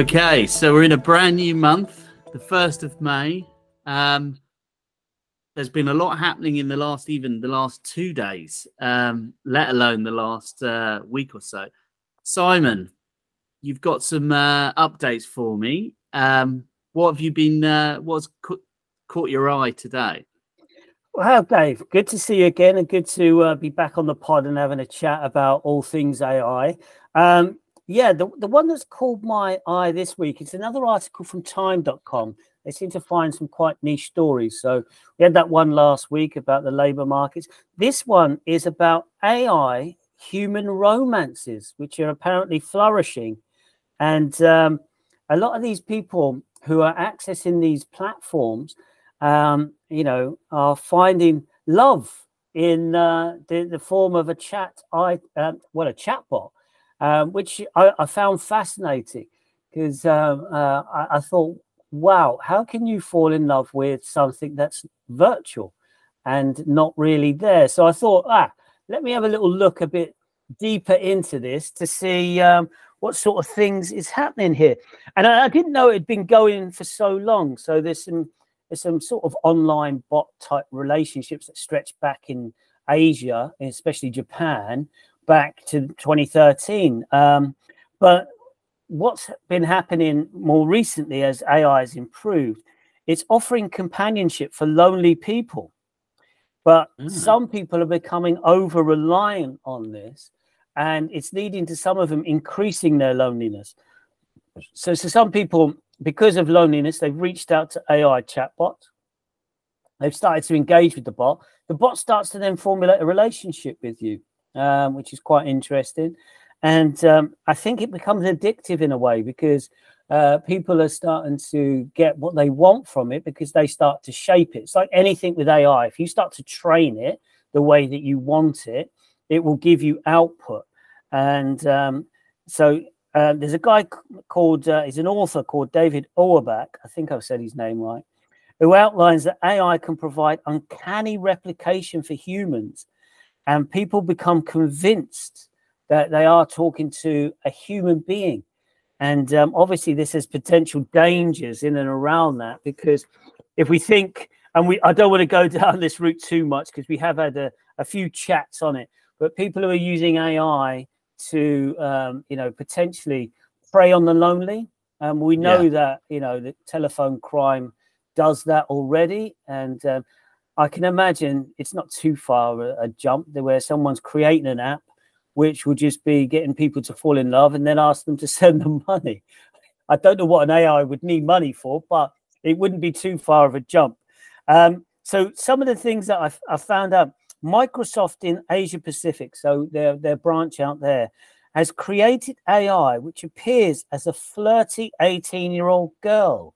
Okay, so we're in a brand new month, the 1st of May. Um, there's been a lot happening in the last, even the last two days, um, let alone the last uh, week or so. Simon, you've got some uh, updates for me. Um, what have you been, uh, what's ca- caught your eye today? Well, Dave, good to see you again and good to uh, be back on the pod and having a chat about all things AI. Um, yeah, the, the one that's called my eye this week is another article from time.com. They seem to find some quite niche stories. So we had that one last week about the labor markets. This one is about AI human romances, which are apparently flourishing. And um, a lot of these people who are accessing these platforms, um, you know, are finding love in uh, the, the form of a chat, I, uh, well, a chatbot um, which I, I, found fascinating because um, uh, I, I, thought, wow, how can you fall in love with something that's virtual and not really there? So I thought, ah, let me have a little look a bit deeper into this to see um, what sort of things is happening here. And I, I, didn't know it had been going for so long. So there's some there's some sort of online bot type relationships that stretch back in Asia, especially Japan, back to 2013. Um, but what's been happening more recently as AI has improved, it's offering companionship for lonely people. But mm. some people are becoming over reliant on this, and it's leading to some of them increasing their loneliness. So, so some people, because of loneliness, they've reached out to AI chatbots. They've started to engage with the bot. The bot starts to then formulate a relationship with you um, which is quite interesting. And um, I think it becomes addictive in a way because uh, people are starting to get what they want from it because they start to shape it. It's like anything with AI. If you start to train it the way that you want it, it will give you output. And um, so uh, there's a guy called, uh, he's an author called David Auerbach. I think I've said his name right, who outlines that AI can provide uncanny replication for humans and people become convinced that they are talking to a human being. And um, obviously, this has potential dangers in and around that because if we think, and we, I don't want to go down this route too much because we have had a, a, few chats on it, but people who are using AI to, um, you know, potentially prey on the lonely. Um, we know yeah. that, you know, the telephone crime does that already. And um, I can imagine it's not too far a, a jump where someone's creating an app which will just be getting people to fall in love and then ask them to send them money. I don't know what an AI would need money for, but it wouldn't be too far of a jump. Um, so some of the things that I, I found out, Microsoft in Asia Pacific, so their their branch out there, has created AI which appears as a flirty 18 year old girl,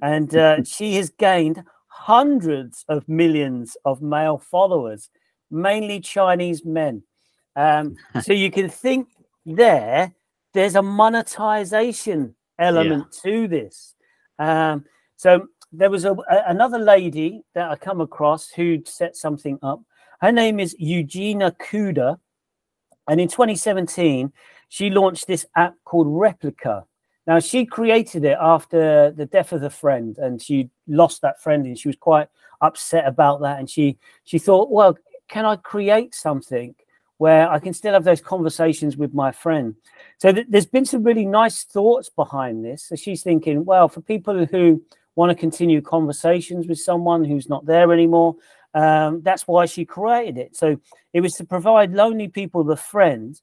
and uh, she has gained hundreds of millions of male followers, mainly Chinese men. Um, so you can think there, there's a monetization element yeah. to this. Um, so there was a, a, another lady that I come across who set something up. Her name is Eugenia Kuyda. And in 2017, she launched this app called Replika. Now, she created it after the death of a friend, and she lost that friend, and she was quite upset about that. And she she thought, well, can I create something where I can still have those conversations with my friend? So th- there's been some really nice thoughts behind this. So she's thinking, well, for people who want to continue conversations with someone who's not there anymore, um, that's why she created it. So it was to provide lonely people the friend,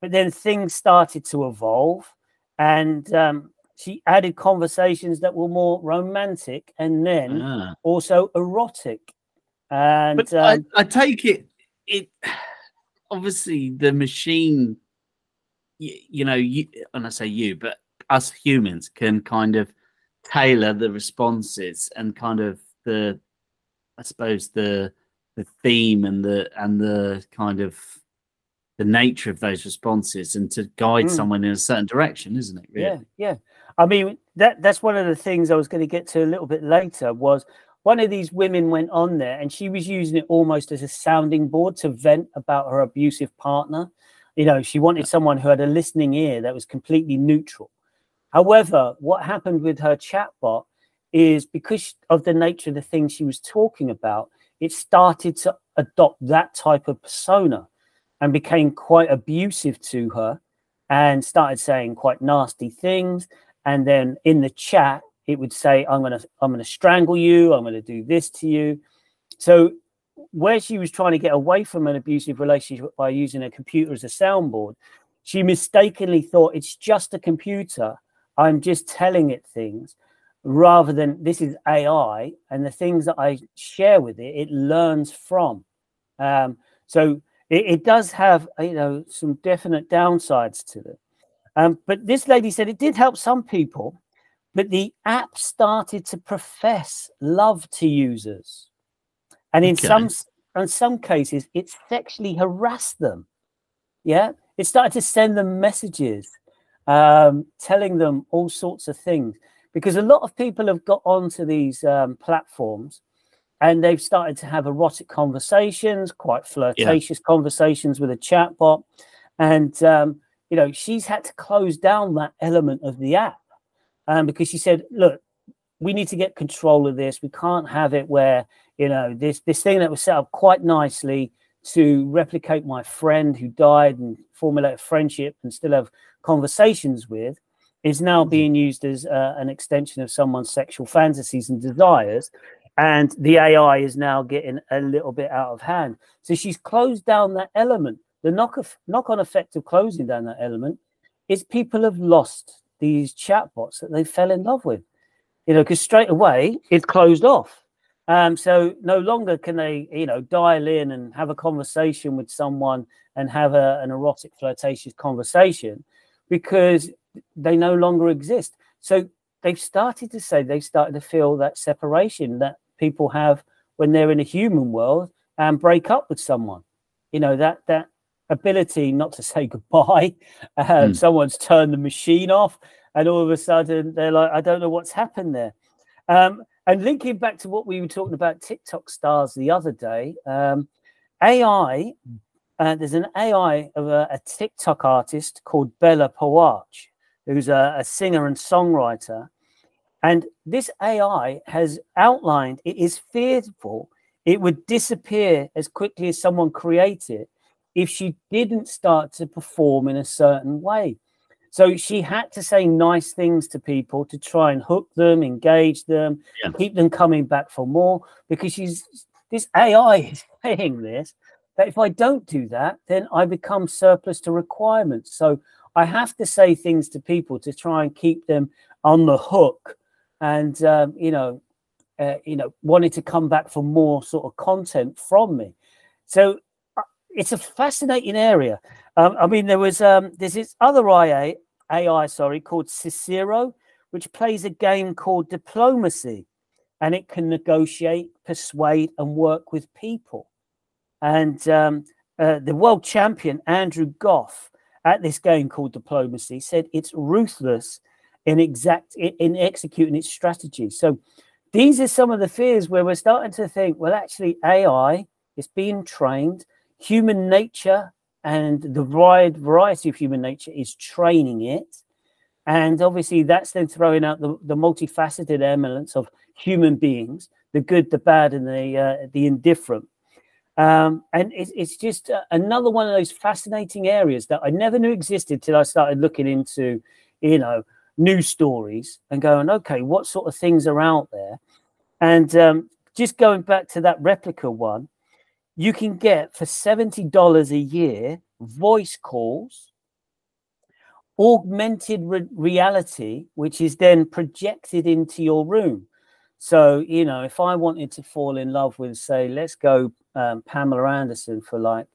but then things started to evolve and um, she added conversations that were more romantic and then ah. also erotic. And but um, I, I, take it it obviously the machine, you, you know, you and I say you, but us humans can kind of tailor the responses and kind of the, I suppose the the theme and the and the kind of the nature of those responses and to guide mm. someone in a certain direction, isn't it? Really? Yeah, yeah. I mean, that that's one of the things I was going to get to a little bit later was one of these women went on there and she was using it almost as a sounding board to vent about her abusive partner. You know, she wanted someone who had a listening ear that was completely neutral. However, what happened with her chatbot is because of the nature of the things she was talking about, it started to adopt that type of persona and became quite abusive to her and started saying quite nasty things. And then in the chat, it would say, I'm gonna I'm gonna strangle you, I'm gonna do this to you. So where she was trying to get away from an abusive relationship by using a computer as a soundboard, she mistakenly thought it's just a computer. I'm just telling it things rather than this is AI and the things that I share with it, it learns from. Um, so it, it, does have you know some definite downsides to it. Um, but this lady said it did help some people, but the app started to profess love to users, and in okay. some in some cases, it sexually harassed them. Yeah, it started to send them messages, um, telling them all sorts of things because a lot of people have got onto these um, platforms and they've started to have erotic conversations, quite flirtatious yeah. conversations with a chatbot. And, um, you know, she's had to close down that element of the app um, because she said, look, we need to get control of this. We can't have it where, you know, this, this thing that was set up quite nicely to replicate my friend who died and formulate a friendship and still have conversations with is now mm-hmm. being used as uh, an extension of someone's sexual fantasies and desires. And the AI is now getting a little bit out of hand. So she's closed down that element. The knock, of, knock on effect of closing down that element is people have lost these chatbots that they fell in love with. You know, because straight away it's closed off. Um, so no longer can they, you know, dial in and have a conversation with someone and have a, an erotic, flirtatious conversation because they no longer exist. So they've started to say they've started to feel that separation that people have when they're in a human world and break up with someone. You know that that ability not to say goodbye. Um, mm. Someone's turned the machine off, and all of a sudden they're like, I don't know what's happened there. Um, and linking back to what we were talking about TikTok stars the other day, um, AI. Uh, there's an AI of a, a TikTok artist called Bella Poarch who's a, a singer and songwriter. And this AI has outlined it is fearful it would disappear as quickly as someone created it if she didn't start to perform in a certain way. So she had to say nice things to people to try and hook them, engage them, yeah. keep them coming back for more. Because she's this AI is saying this that if I don't do that, then I become surplus to requirements. So I have to say things to people to try and keep them on the hook, and um, you know, uh, you know, wanting to come back for more sort of content from me. So uh, it's a fascinating area. Um, I mean, there was um, there's this other IA, AI, sorry, called Cicero, which plays a game called diplomacy, and it can negotiate, persuade, and work with people. And um, uh, the world champion Andrew Goff at this game called Diplomacy said it's ruthless in exact in executing its strategy. So these are some of the fears where we're starting to think, well, actually, AI is being trained, human nature and the wide variety of human nature is training it. And obviously, that's then throwing out the, the multifaceted elements of human beings, the good, the bad, and the uh, the indifferent. Um, and it, it's just uh, another one of those fascinating areas that I never knew existed till I started looking into, you know, news stories and going, okay, what sort of things are out there? And um, just going back to that Replika one, you can get for $70 a year voice calls, augmented re- reality, which is then projected into your room. So, you know, if I wanted to fall in love with, say, let's go um, Pamela Anderson for like,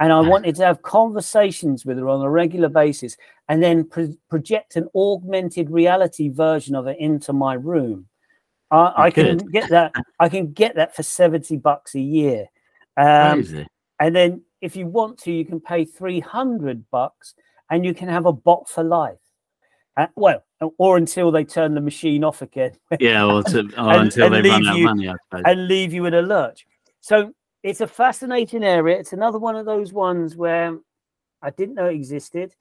and I wanted to have conversations with her on a regular basis and then pro- project an augmented reality version of it into my room. I, I can get that. I can get that for 70 bucks a year. Um, and then if you want to, you can pay 300 bucks and you can have a bot for life. Uh, well, or until they turn the machine off again. Yeah, or, to, or and, until and they run out you, money, and leave you in a lurch. So it's a fascinating area. It's another one of those ones where I didn't know it existed.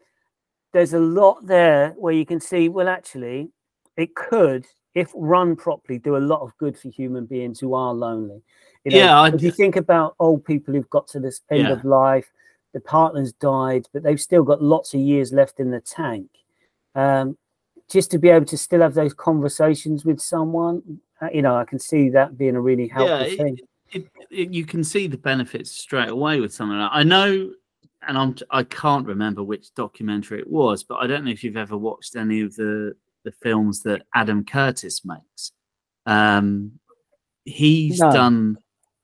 there's a lot there where you can see, well, actually, it could, if run properly, do a lot of good for human beings who are lonely. You know, Yeah, if you think about old people who've got to this end Yeah. of life, the partner's died, but they've still got lots of years left in the tank. Um, just to be able to still have those conversations with someone, uh, you know, I can see that being a really helpful it- thing. It, it, you can see the benefits straight away with something like I know, and I'm I can't remember which documentary it was, but I don't know if you've ever watched any of the the films that Adam Curtis makes. Um, he's No. done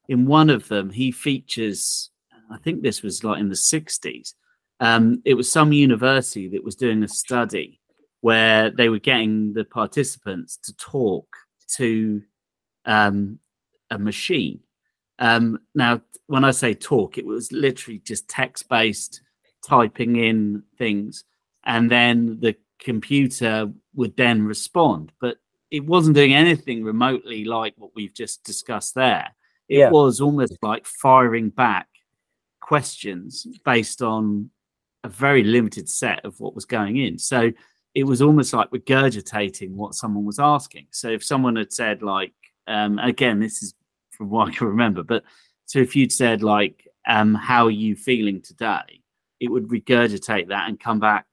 in one of them. He features, I think this was like in the '60s. Um, it was some university that was doing a study where they were getting the participants to talk to um, a machine. Um, now, when I say talk, it was literally just text based, typing in things, and then the computer would then respond. But it wasn't doing anything remotely like what we've just discussed there. It Yeah. was almost like firing back questions based on a very limited set of what was going in. So it was almost like regurgitating what someone was asking. So if someone had said, like, um, again, this is from what I can remember, but so if you'd said, like, um, how are you feeling today? It would regurgitate that and come back,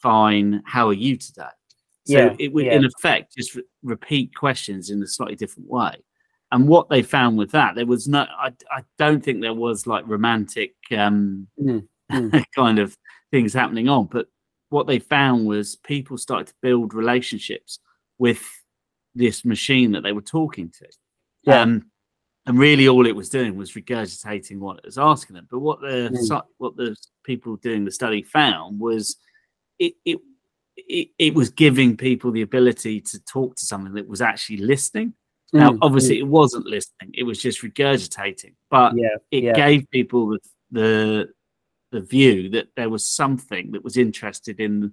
fine, how are you today? So Yeah, it would, yeah. in effect, just re- repeat questions in a slightly different way. And what they found with that, there was no, I, I don't think there was like romantic um, Mm, mm. kind of things happening on. But what they found was people started to build relationships with this machine that they were talking to. Yeah. Um, and really, all it was doing was regurgitating what it was asking them. But what the Mm. what the people doing the study found was it it it, it was giving people the ability to talk to something that was actually listening. Now, Mm, obviously, it wasn't listening; it was just regurgitating. But yeah, it yeah. gave people the, the the view that there was something that was interested in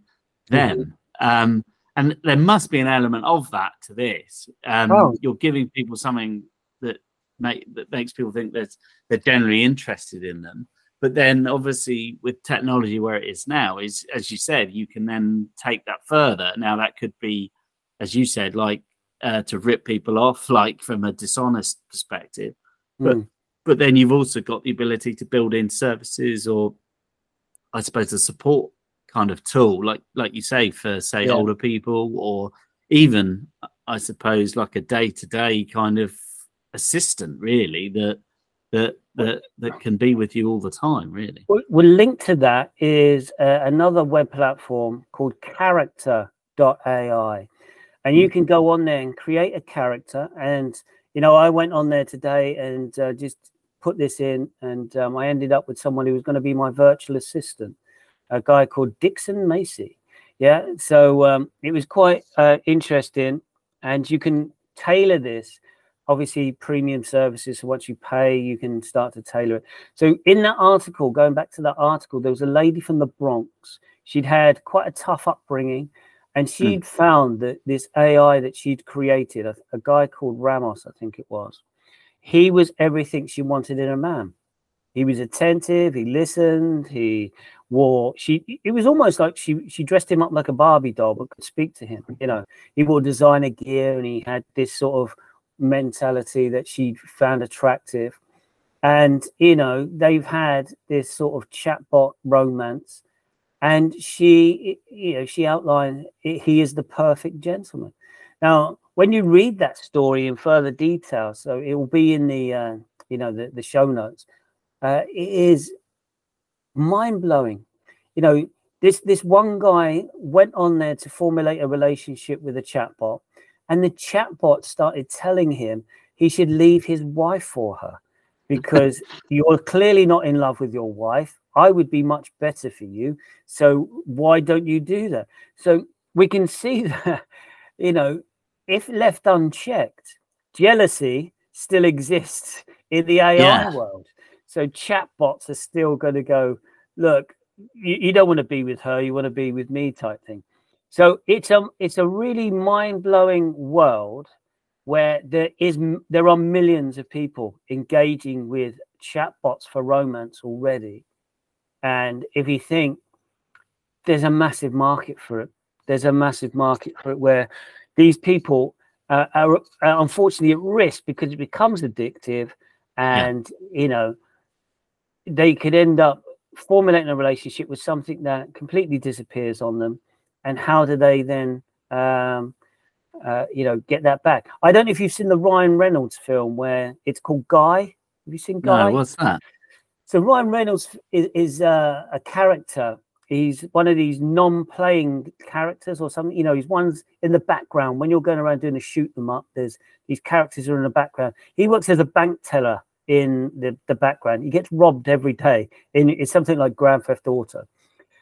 them um and there must be an element of that to this um Oh. you're giving people something make that makes people think that they're generally interested in them but then obviously with technology where it is now is as you said you can then take that further now that could be as you said like uh, to rip people off like from a dishonest perspective but Mm. but then you've also got the ability to build in services or i suppose a support kind of tool like like you say for say Yeah. older people or even i suppose like a day-to-day kind of assistant really that that that that can be with you all the time really Well, well, linked to that is uh, another web platform called character.ai. And you can go on there and create a character. And, you know, I went on there today and uh, just put this in, and um, I ended up with someone who was going to be my virtual assistant, a guy called Dixon Macy. Yeah. So um, it was quite uh, interesting. And you can tailor this. Obviously, premium services. So once you pay, you can start to tailor it. So in that article, going back to that article, there was a lady from the Bronx. She'd had quite a tough upbringing, and hmm. she'd found that this AI that she'd created, a, a guy called Ramos, I think it was, he was everything she wanted in a man. He was attentive. He listened. He wore. She. It was almost like she. She dressed him up like a Barbie doll, but could speak to him. You know, he wore designer gear, and he had this sort of mentality that she found attractive. And you know they've had this sort of chatbot romance. And she you know she outlined he is the perfect gentleman. Now when you read that story in further detail so it will be in the uh, you know the, the show notes uh, it is mind-blowing. You know this this one guy went on there to formulate a relationship with a chatbot and the chatbot started telling him he should leave his wife for her because you're clearly not in love with your wife. I would be much better for you. So why don't you do that? So we can see that, you know, if left unchecked, jealousy still exists in the AI Yeah. world. So chatbots are still going to go, look, you, you don't want to be with her, you want to be with me type thing. So it's a it's a really mind blowing world where there is there are millions of people engaging with chatbots for romance already, and if you think there's a massive market for it. There's a massive market for it where these people uh, are, are, unfortunately at risk because it becomes addictive, and yeah. you know they could end up formulating a relationship with something that completely disappears on them. And how do they then, um, uh, you know, get that back? I don't know if you've seen the Ryan Reynolds film where it's called Guy. Have you seen Guy? No, what's that? So Ryan Reynolds is, is uh, a character. He's one of these non-playing characters or something. You know, he's ones in the background. When you're going around doing a shoot them up, there's these characters are in the background. He works as a bank teller in the, the background. He gets robbed every day. In it's something like Grand Theft Auto.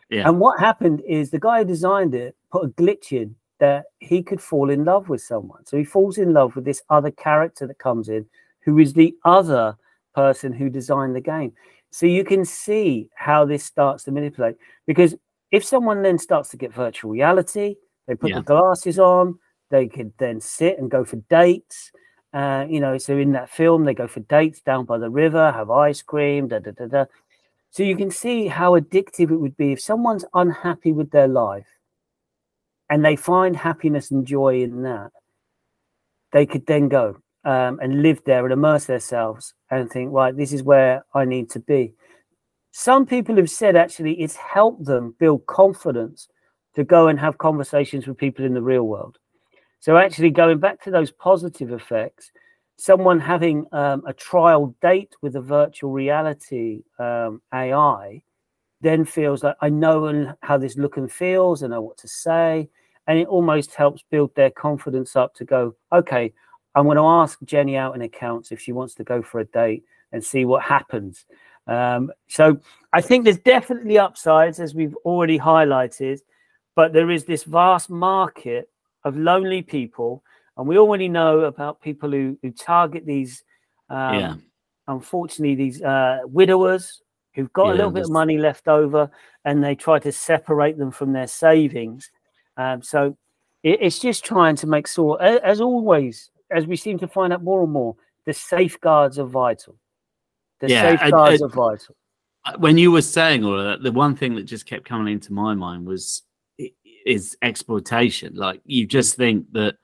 Yeah. And what happened is the guy who designed it put a glitch in that he could fall in love with someone. So he falls in love with this other character that comes in, who is the other person who designed the game. So you can see how this starts to manipulate. Because if someone then starts to get virtual reality, they put yeah. the glasses on, they could then sit and go for dates. Uh, you know, so in that film, they go for dates down by the river, have ice cream, da da da da. So you can see how addictive it would be if someone's unhappy with their life and they find happiness and joy in that. They could then go um, and live there and immerse themselves and think, right, this is where I need to be. Some people have said actually it's helped them build confidence to go and have conversations with people in the real world. So actually going back to those positive effects, someone having um, a trial date with a virtual reality um, AI then feels like I know how this look and feels, and I know what to say, and it almost helps build their confidence up to go, okay, I'm going to ask Jenny out in accounts if she wants to go for a date and see what happens. Um, so I think there's definitely upsides, as we've already highlighted, but there is this vast market of lonely people, and we already know about people who who target these. Um, yeah. Unfortunately, these uh, widowers who've got yeah, a little bit of money left over, and they try to separate them from their savings. Um, so it, it's just trying to make sure, as, as always, as we seem to find out more and more, the safeguards are vital. The yeah, safeguards I, I, are vital. When you were saying all of that, the one thing that just kept coming into my mind was is exploitation. Like you just think that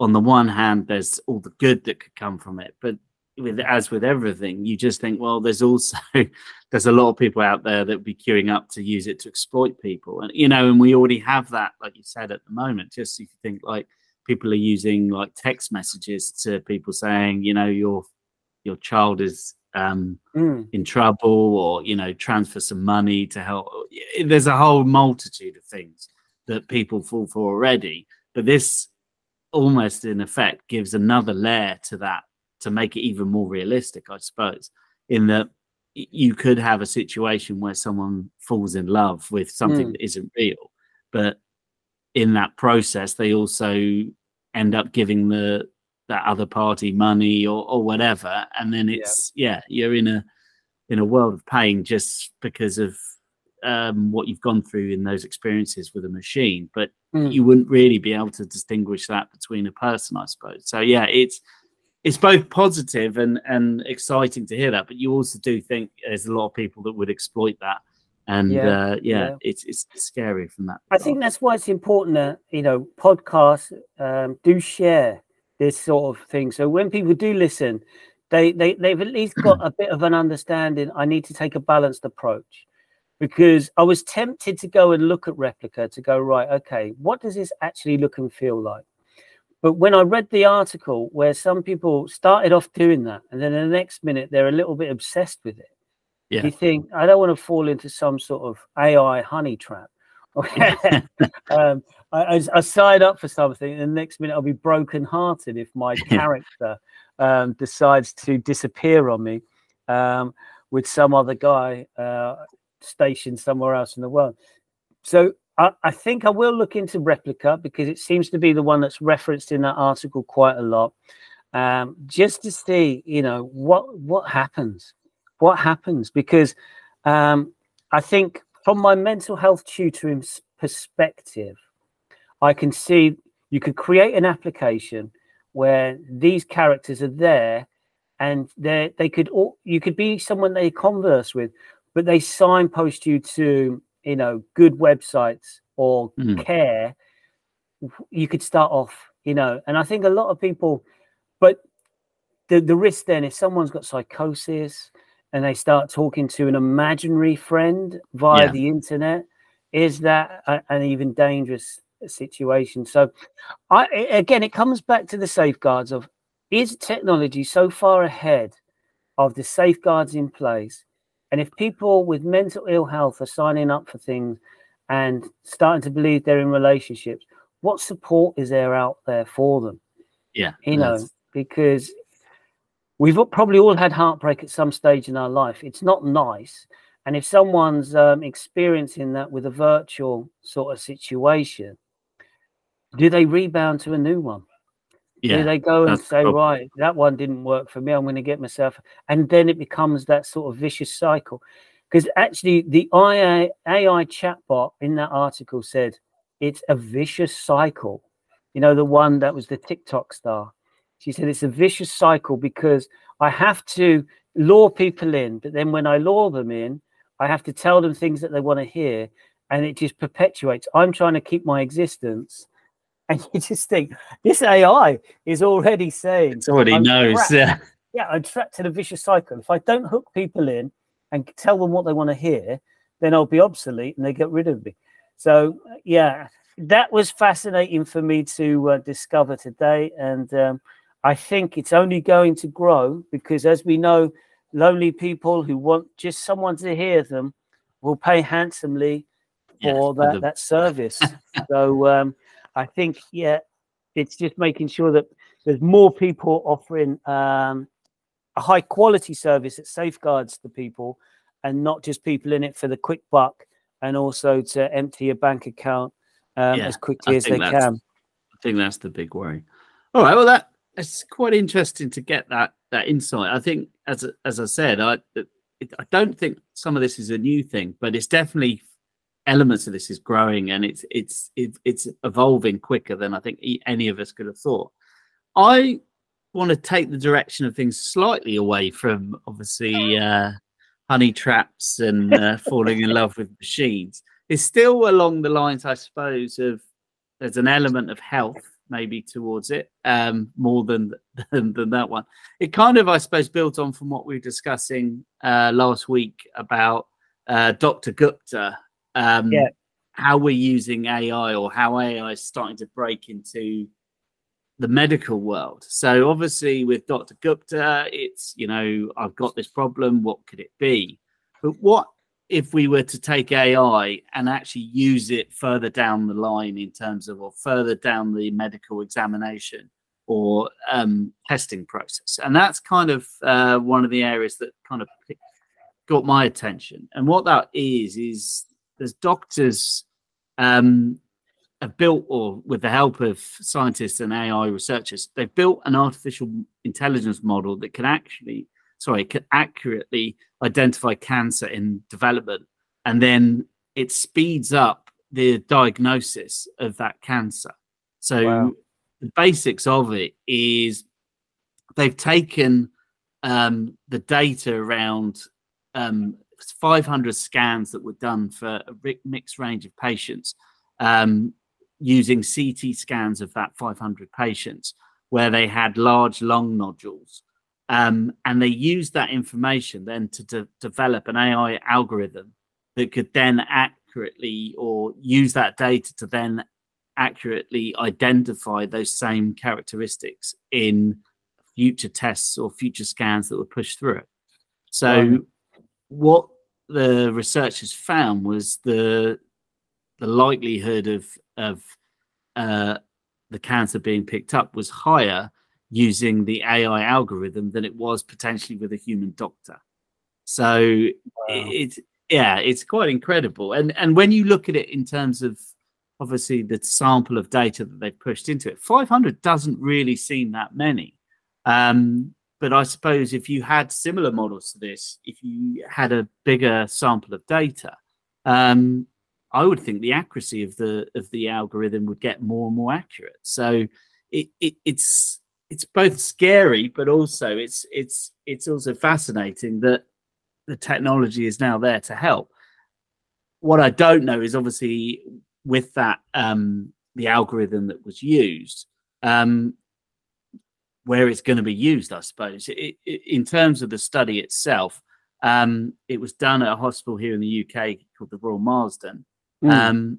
on the one hand, there's all the good that could come from it, but with as with everything, you just think, well, there's also there's a lot of people out there that would be queuing up to use it to exploit people, and you know, and we already have that, like you said at the moment. Just if you think like people are using like text messages to people saying, you know, your your child is um, mm. in trouble, or you know, transfer some money to help. There's a whole multitude of things that people fall for already. But this almost in effect gives another layer to that to make it even more realistic, I suppose, in that you could have a situation where someone falls in love with something mm. that isn't real, but in that process, they also end up giving the that other party money or, or whatever, and then it's yeah. yeah, you're in a in a world of pain just because of um, what you've gone through in those experiences with a machine, but mm. you wouldn't really be able to distinguish that between a person, I suppose. So yeah, it's it's both positive and and exciting to hear that, but you also do think there's a lot of people that would exploit that, and yeah, uh, yeah, yeah, it's it's scary from that. I think that's why it's important that you know podcasts um, do share this sort of thing. So when people do listen, they they they've at least got a bit of an understanding. I need to take a balanced approach because I was tempted to go and look at Replika to go, right, okay, what does this actually look and feel like? But when I read the article where some people started off doing that, and then the next minute they're a little bit obsessed with it, yeah. you think, I don't want to fall into some sort of AI honey trap. um, I, I, sign up for something, and the next minute I'll be brokenhearted if my character um, decides to disappear on me um, with some other guy. Uh, stationed somewhere else in the world. So I, I, think I will look into Replika because it seems to be the one that's referenced in that article quite a lot, um, just to see, you know, what what happens, what happens, because um, I think from my mental health tutoring perspective, I can see you could create an application where these characters are there and they they could all you could be someone they converse with but they signpost you to you know, good websites or Mm. care, you could start off, you know, and I think a lot of people, but the, the risk then if someone's got psychosis and they start talking to an imaginary friend via Yeah. the internet, is that a, an even dangerous situation? So, i again, it comes back to the safeguards of is technology so far ahead of the safeguards in place? And if people with mental ill health are signing up for things and starting to believe they're in relationships, what support is there out there for them? Yeah. You know, that's- because we've probably all had heartbreak at some stage in our life. It's not nice. And if someone's um, experiencing that with a virtual sort of situation, do they rebound to a new one? Do yeah. they go and say, problem. right, that one didn't work for me. I'm going to get myself, and then it becomes that sort of vicious cycle. Because actually, the AI, AI chatbot in that article said it's a vicious cycle. You know, the one that was the TikTok star. She said it's a vicious cycle because I have to lure people in, but then when I lure them in, I have to tell them things that they want to hear, and it just perpetuates. I'm trying to keep my existence, and you just think this AI is already saying, It already knows. trapped. Yeah. yeah, I'm trapped in a vicious cycle. If I don't hook people in and tell them what they want to hear, then I'll be obsolete and they get rid of me. So, yeah, that was fascinating for me to uh, discover today. And um, I think it's only going to grow because, as we know, lonely people who want just someone to hear them will pay handsomely for for that, the- that service. so um, I think, yeah, it's just making sure that there's more people offering um, a high quality service that safeguards the people and not just people in it for the quick buck and also to empty a bank account um, Yeah, as quickly as they can. I think that's the big worry. All right, well, that it's quite interesting to get that that insight. I think, as as I said, I it, I don't think some of this is a new thing, but it's definitely elements of this is growing and it's it's it's evolving quicker than I think any of us could have thought. I want to take the direction of things slightly away from obviously uh, honey traps and uh, falling in love with machines. It's still along the lines, I suppose, of there's an element of health maybe towards it um more than, than than that one it kind of i suppose built on from what we were discussing uh last week about uh dr gupta um Yeah. how we're using ai or how ai is starting to break into the medical world so obviously with dr gupta it's you know i've got this problem what could it be but what if we were to take AI and actually use it further down the line in terms of, or further down the medical examination or um, testing process, and that's kind of uh, one of the areas that kind of got my attention. And what that is is there's doctors um, have built, or with the help of scientists and AI researchers, they've built an artificial intelligence model that can actually, sorry, can accurately identify cancer in development and then it speeds up the diagnosis of that cancer so Wow. the basics of it is they've taken um, the data around um, 500 scans that were done for a mixed range of patients um, using ct scans of that 500 patients where they had large lung nodules um, and they used that information then to de- develop an AI algorithm that could then accurately or use that data to then accurately identify those same characteristics in future tests or future scans that were pushed through it. So, Right. what the researchers found was the the likelihood of of uh, the cancer being picked up was higher using the AI algorithm than it was potentially with a human doctor. So it, it's yeah, it's quite incredible. And and when you look at it in terms of obviously the sample of data that they've pushed into it, 500 doesn't really seem that many. Um, but I suppose if you had similar models to this, if you had a bigger sample of data, um, I would think the accuracy of the of the algorithm would get more and more accurate. So it, it it's it's both scary, but also it's it's it's also fascinating that the technology is now there to help. what I don't know is obviously with that um, the algorithm that was used, um, where it's going to be used. I suppose it, it, in terms of the study itself, um, it was done at a hospital here in the UK called the Royal Marsden. Mm.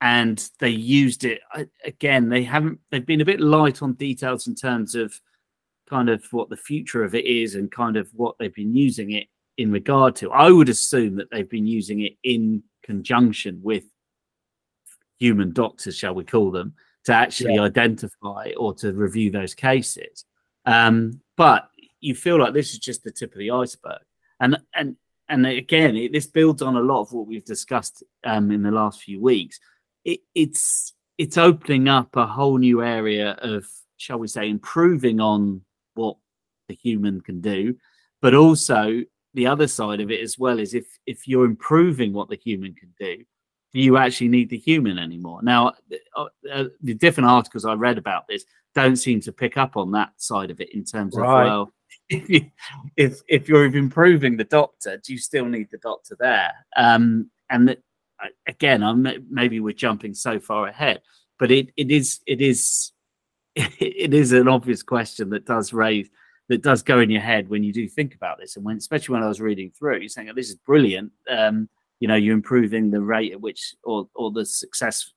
and they used it again. They haven't. They've been a bit light on details in terms of kind of what the future of it is and kind of what they've been using it in regard to. I would assume that they've been using it in conjunction with human doctors, shall we call them, to actually yeah. identify or to review those cases. Um, but you feel like this is just the tip of the iceberg, and and and again, it, this builds on a lot of what we've discussed um, in the last few weeks. It, it's it's opening up a whole new area of, shall we say, improving on what the human can do, but also the other side of it as well is if if you're improving what the human can do, do you actually need the human anymore? Now, uh, uh, the different articles I read about this don't seem to pick up on that side of it in terms right. of well, if you, if if you're improving the doctor, do you still need the doctor there? Um, and that, again, I'm maybe we're jumping so far ahead, but it it is it is it is an obvious question that does raise that does go in your head when you do think about this. And when, especially when I was reading through, you're saying, oh, "This is brilliant." Um, you know, you're improving the rate at which, or or the success,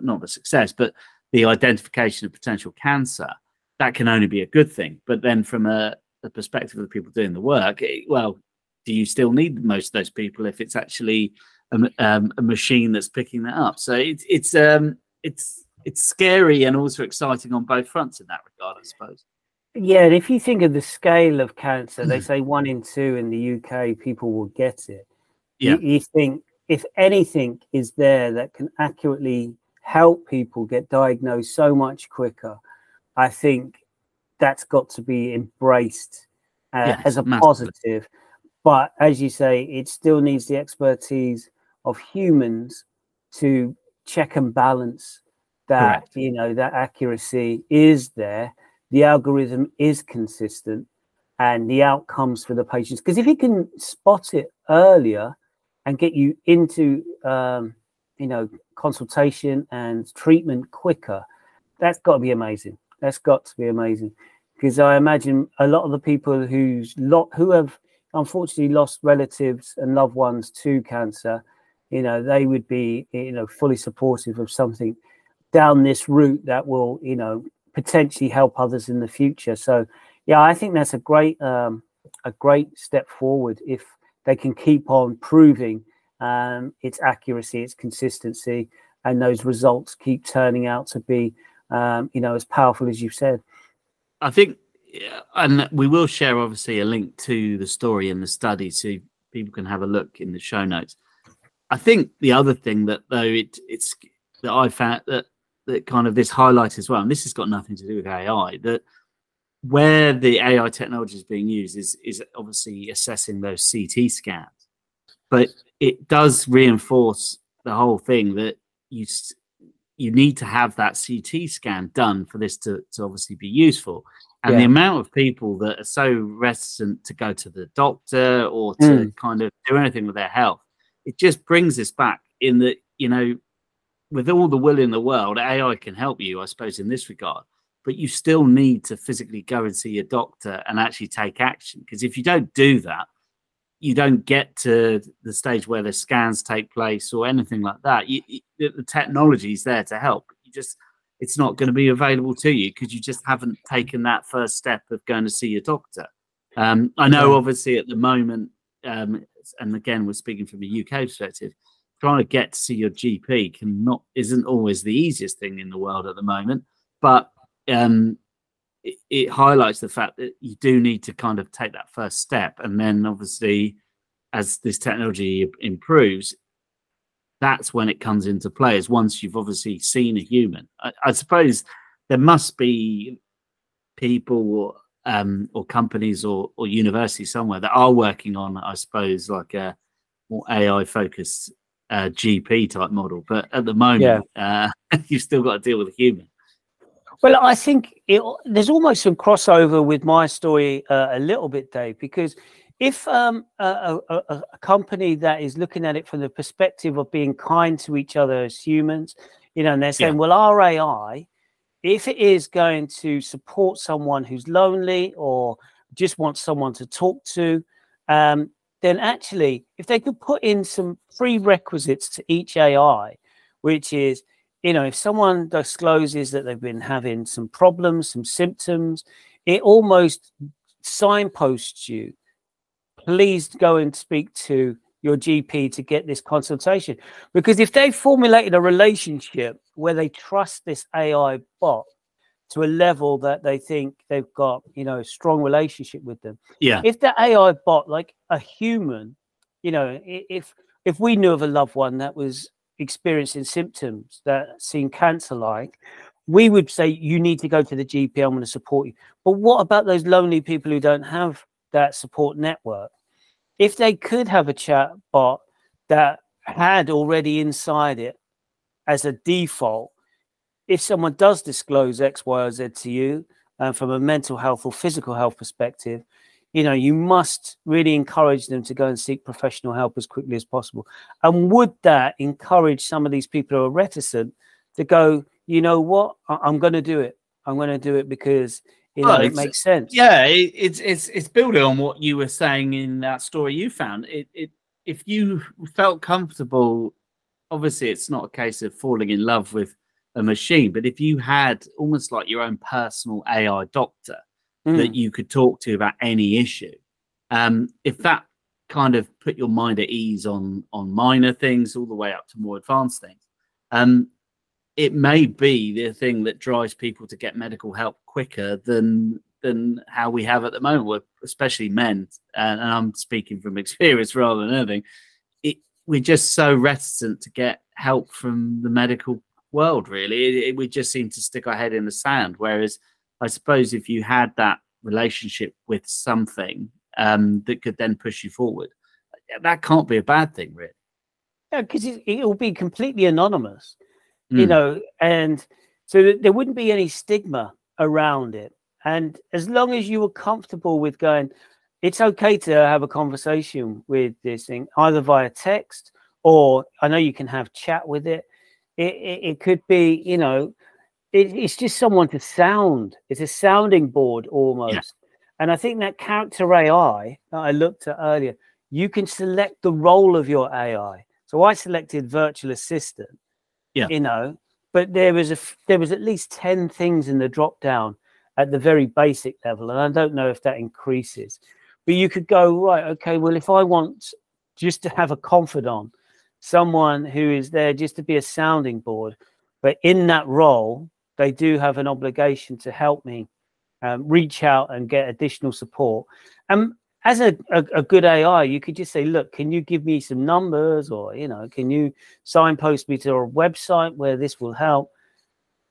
not the success, but the identification of potential cancer. That can only be a good thing. But then, from a, the perspective of the people doing the work, it, well, do you still need most of those people if it's actually a, um, a machine that's picking that up? So it's it's um, it's it's scary and also exciting on both fronts in that regard, I suppose. Yeah, and if you think of the scale of cancer, they say one in two in the UK people will get it. Yeah. You, you think if anything is there that can accurately help people get diagnosed so much quicker, I think that's got to be embraced uh, yes, as a massively. positive. But as you say, it still needs the expertise of humans to check and balance that Correct. you know that accuracy is there the algorithm is consistent and the outcomes for the patients. Because if you can spot it earlier and get you into, um, you know, consultation and treatment quicker, that's got to be amazing. That's got to be amazing. Because I imagine a lot of the people who's lot who have unfortunately lost relatives and loved ones to cancer, you know, they would be, you know, fully supportive of something down this route that will, you know, potentially help others in the future. So, yeah, I think that's a great um, a great step forward if they can keep on proving um, its accuracy, its consistency, and those results keep turning out to be, um, you know, as powerful as you've said. I think, and we will share obviously a link to the story and the study so people can have a look in the show notes. I think the other thing that though it it's that I found that that kind of this highlights as well, and this has got nothing to do with AI, that where the AI technology is being used is is obviously assessing those CT scans, but it does reinforce the whole thing that you you need to have that CT scan done for this to, to obviously be useful. And yeah. the amount of people that are so reticent to go to the doctor or to mm. kind of do anything with their health, it just brings us back in that, you know, with all the will in the world, AI can help you, I suppose, in this regard. But you still need to physically go and see your doctor and actually take action. Because if you don't do that, you don't get to the stage where the scans take place or anything like that. You, you, the technology is there to help. You just, it's not going to be available to you because you just haven't taken that first step of going to see your doctor. Um, I know, obviously, at the moment, um, and again, we're speaking from a UK perspective trying to get to see your GP can not isn't always the easiest thing in the world at the moment, but um, it, it, highlights the fact that you do need to kind of take that first step, and then obviously, as this technology improves, that's when it comes into play. Is once you've obviously seen a human. I, I suppose there must be people um, or companies or, or universities somewhere that are working on, I suppose, like a more AI focused uh, GP type model. But at the moment, yeah. uh, you've still got to deal with a human. Well, I think it, there's almost some crossover with my story uh, a little bit, Dave, because if um, a, a, a, company that is looking at it from the perspective of being kind to each other as humans, you know, and they're saying, yeah. well, our AI, if it is going to support someone who's lonely or just wants someone to talk to, um, then actually, if they could put in some prerequisites to each AI, which is, you know, if someone discloses that they've been having some problems, some symptoms, it almost signposts you please go and speak to your GP to get this consultation. Because if they've formulated a relationship where they trust this AI bot to a level that they think they've got, you know, a strong relationship with them. Yeah. If the AI bot, like a human, you know, if if we knew of a loved one that was experiencing symptoms that seem cancer-like, we would say you need to go to the GP. I'm going to support you. But what about those lonely people who don't have that support network. If they could have a chat bot that had already inside it as a default, if someone does disclose X, Y, or Z to you uh, from a mental health or physical health perspective, you know, you must really encourage them to go and seek professional help as quickly as possible. And would that encourage some of these people who are reticent to go, you know what, I- I'm going to do it. I'm going to do it because you know, it makes sense. Yeah, it, it's it's it's building on what you were saying in that story you found. It it if you felt comfortable, obviously it's not a case of falling in love with a machine, but if you had almost like your own personal AI doctor mm. that you could talk to about any issue, um, if that kind of put your mind at ease on on minor things all the way up to more advanced things, um, it may be the thing that drives people to get medical help quicker than than how we have at the moment, especially men. And, and I'm speaking from experience rather than anything. It, we're just so reticent to get help from the medical world. Really, it, it, we just seem to stick our head in the sand. Whereas, I suppose if you had that relationship with something um, that could then push you forward, that can't be a bad thing, really. Yeah, because it, will be completely anonymous mm. you know, and so there wouldn't be any stigma around it. And as long as you were comfortable with going, it's okay to have a conversation with this thing, either via text or I know you can have chat with it. It, it, it could be, you know, it, it's just someone to sound. It's a sounding board almost. Yeah. And I think that character AI that I looked at earlier, you can select the role of your AI. So I selected virtual assistant yeah. You know, but there was a there was at least 10 things in the drop down at the very basic level. And I don't know if that increases. But you could go, right, okay, well, if I want just to have a confidant, someone who is there just to be a sounding board, but in that role, they do have an obligation to help me um, reach out and get additional support. And as a, a, a, good AI, you could just say, look, can you give me some numbers or, you know, can you signpost me to a website where this will help?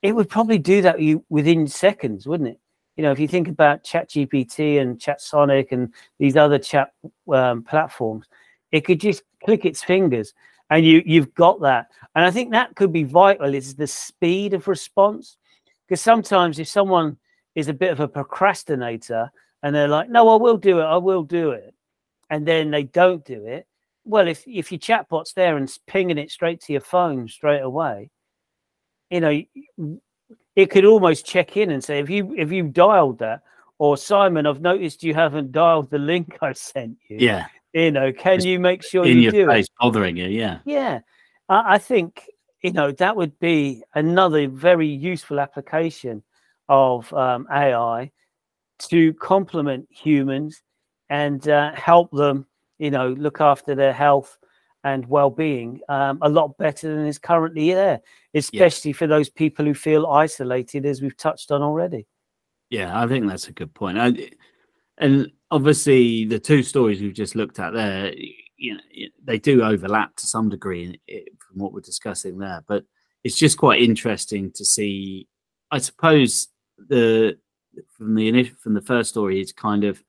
It would probably do that within seconds, wouldn't it? You know, if you think about ChatGPT and ChatSonic and these other chat um, platforms, it could just click its fingers and you you've got that. And I think that could be vital is the speed of response. Because sometimes if someone is a bit of a procrastinator, and they're like, "No, I will do it. I will do it," and then they don't do it. Well, if if your chatbot's there and pinging it straight to your phone straight away, you know, it could almost check in and say, "If you if you dialed that," or Simon, I've noticed you haven't dialed the link I sent you. Yeah, you know, can you make sure in you your do face, it? bothering you? Yeah, yeah. I, I think you know that would be another very useful application of um, AI to complement humans and uh, help them, you know, look after their health and well-being um, a lot better than is currently there, especially yeah. for those people who feel isolated, as we've touched on already. Yeah, I think that's a good point. I, and obviously, the two stories we've just looked at there, you know, they do overlap to some degree from what we're discussing there. But it's just quite interesting to see. I suppose the from the initial from the first story is kind of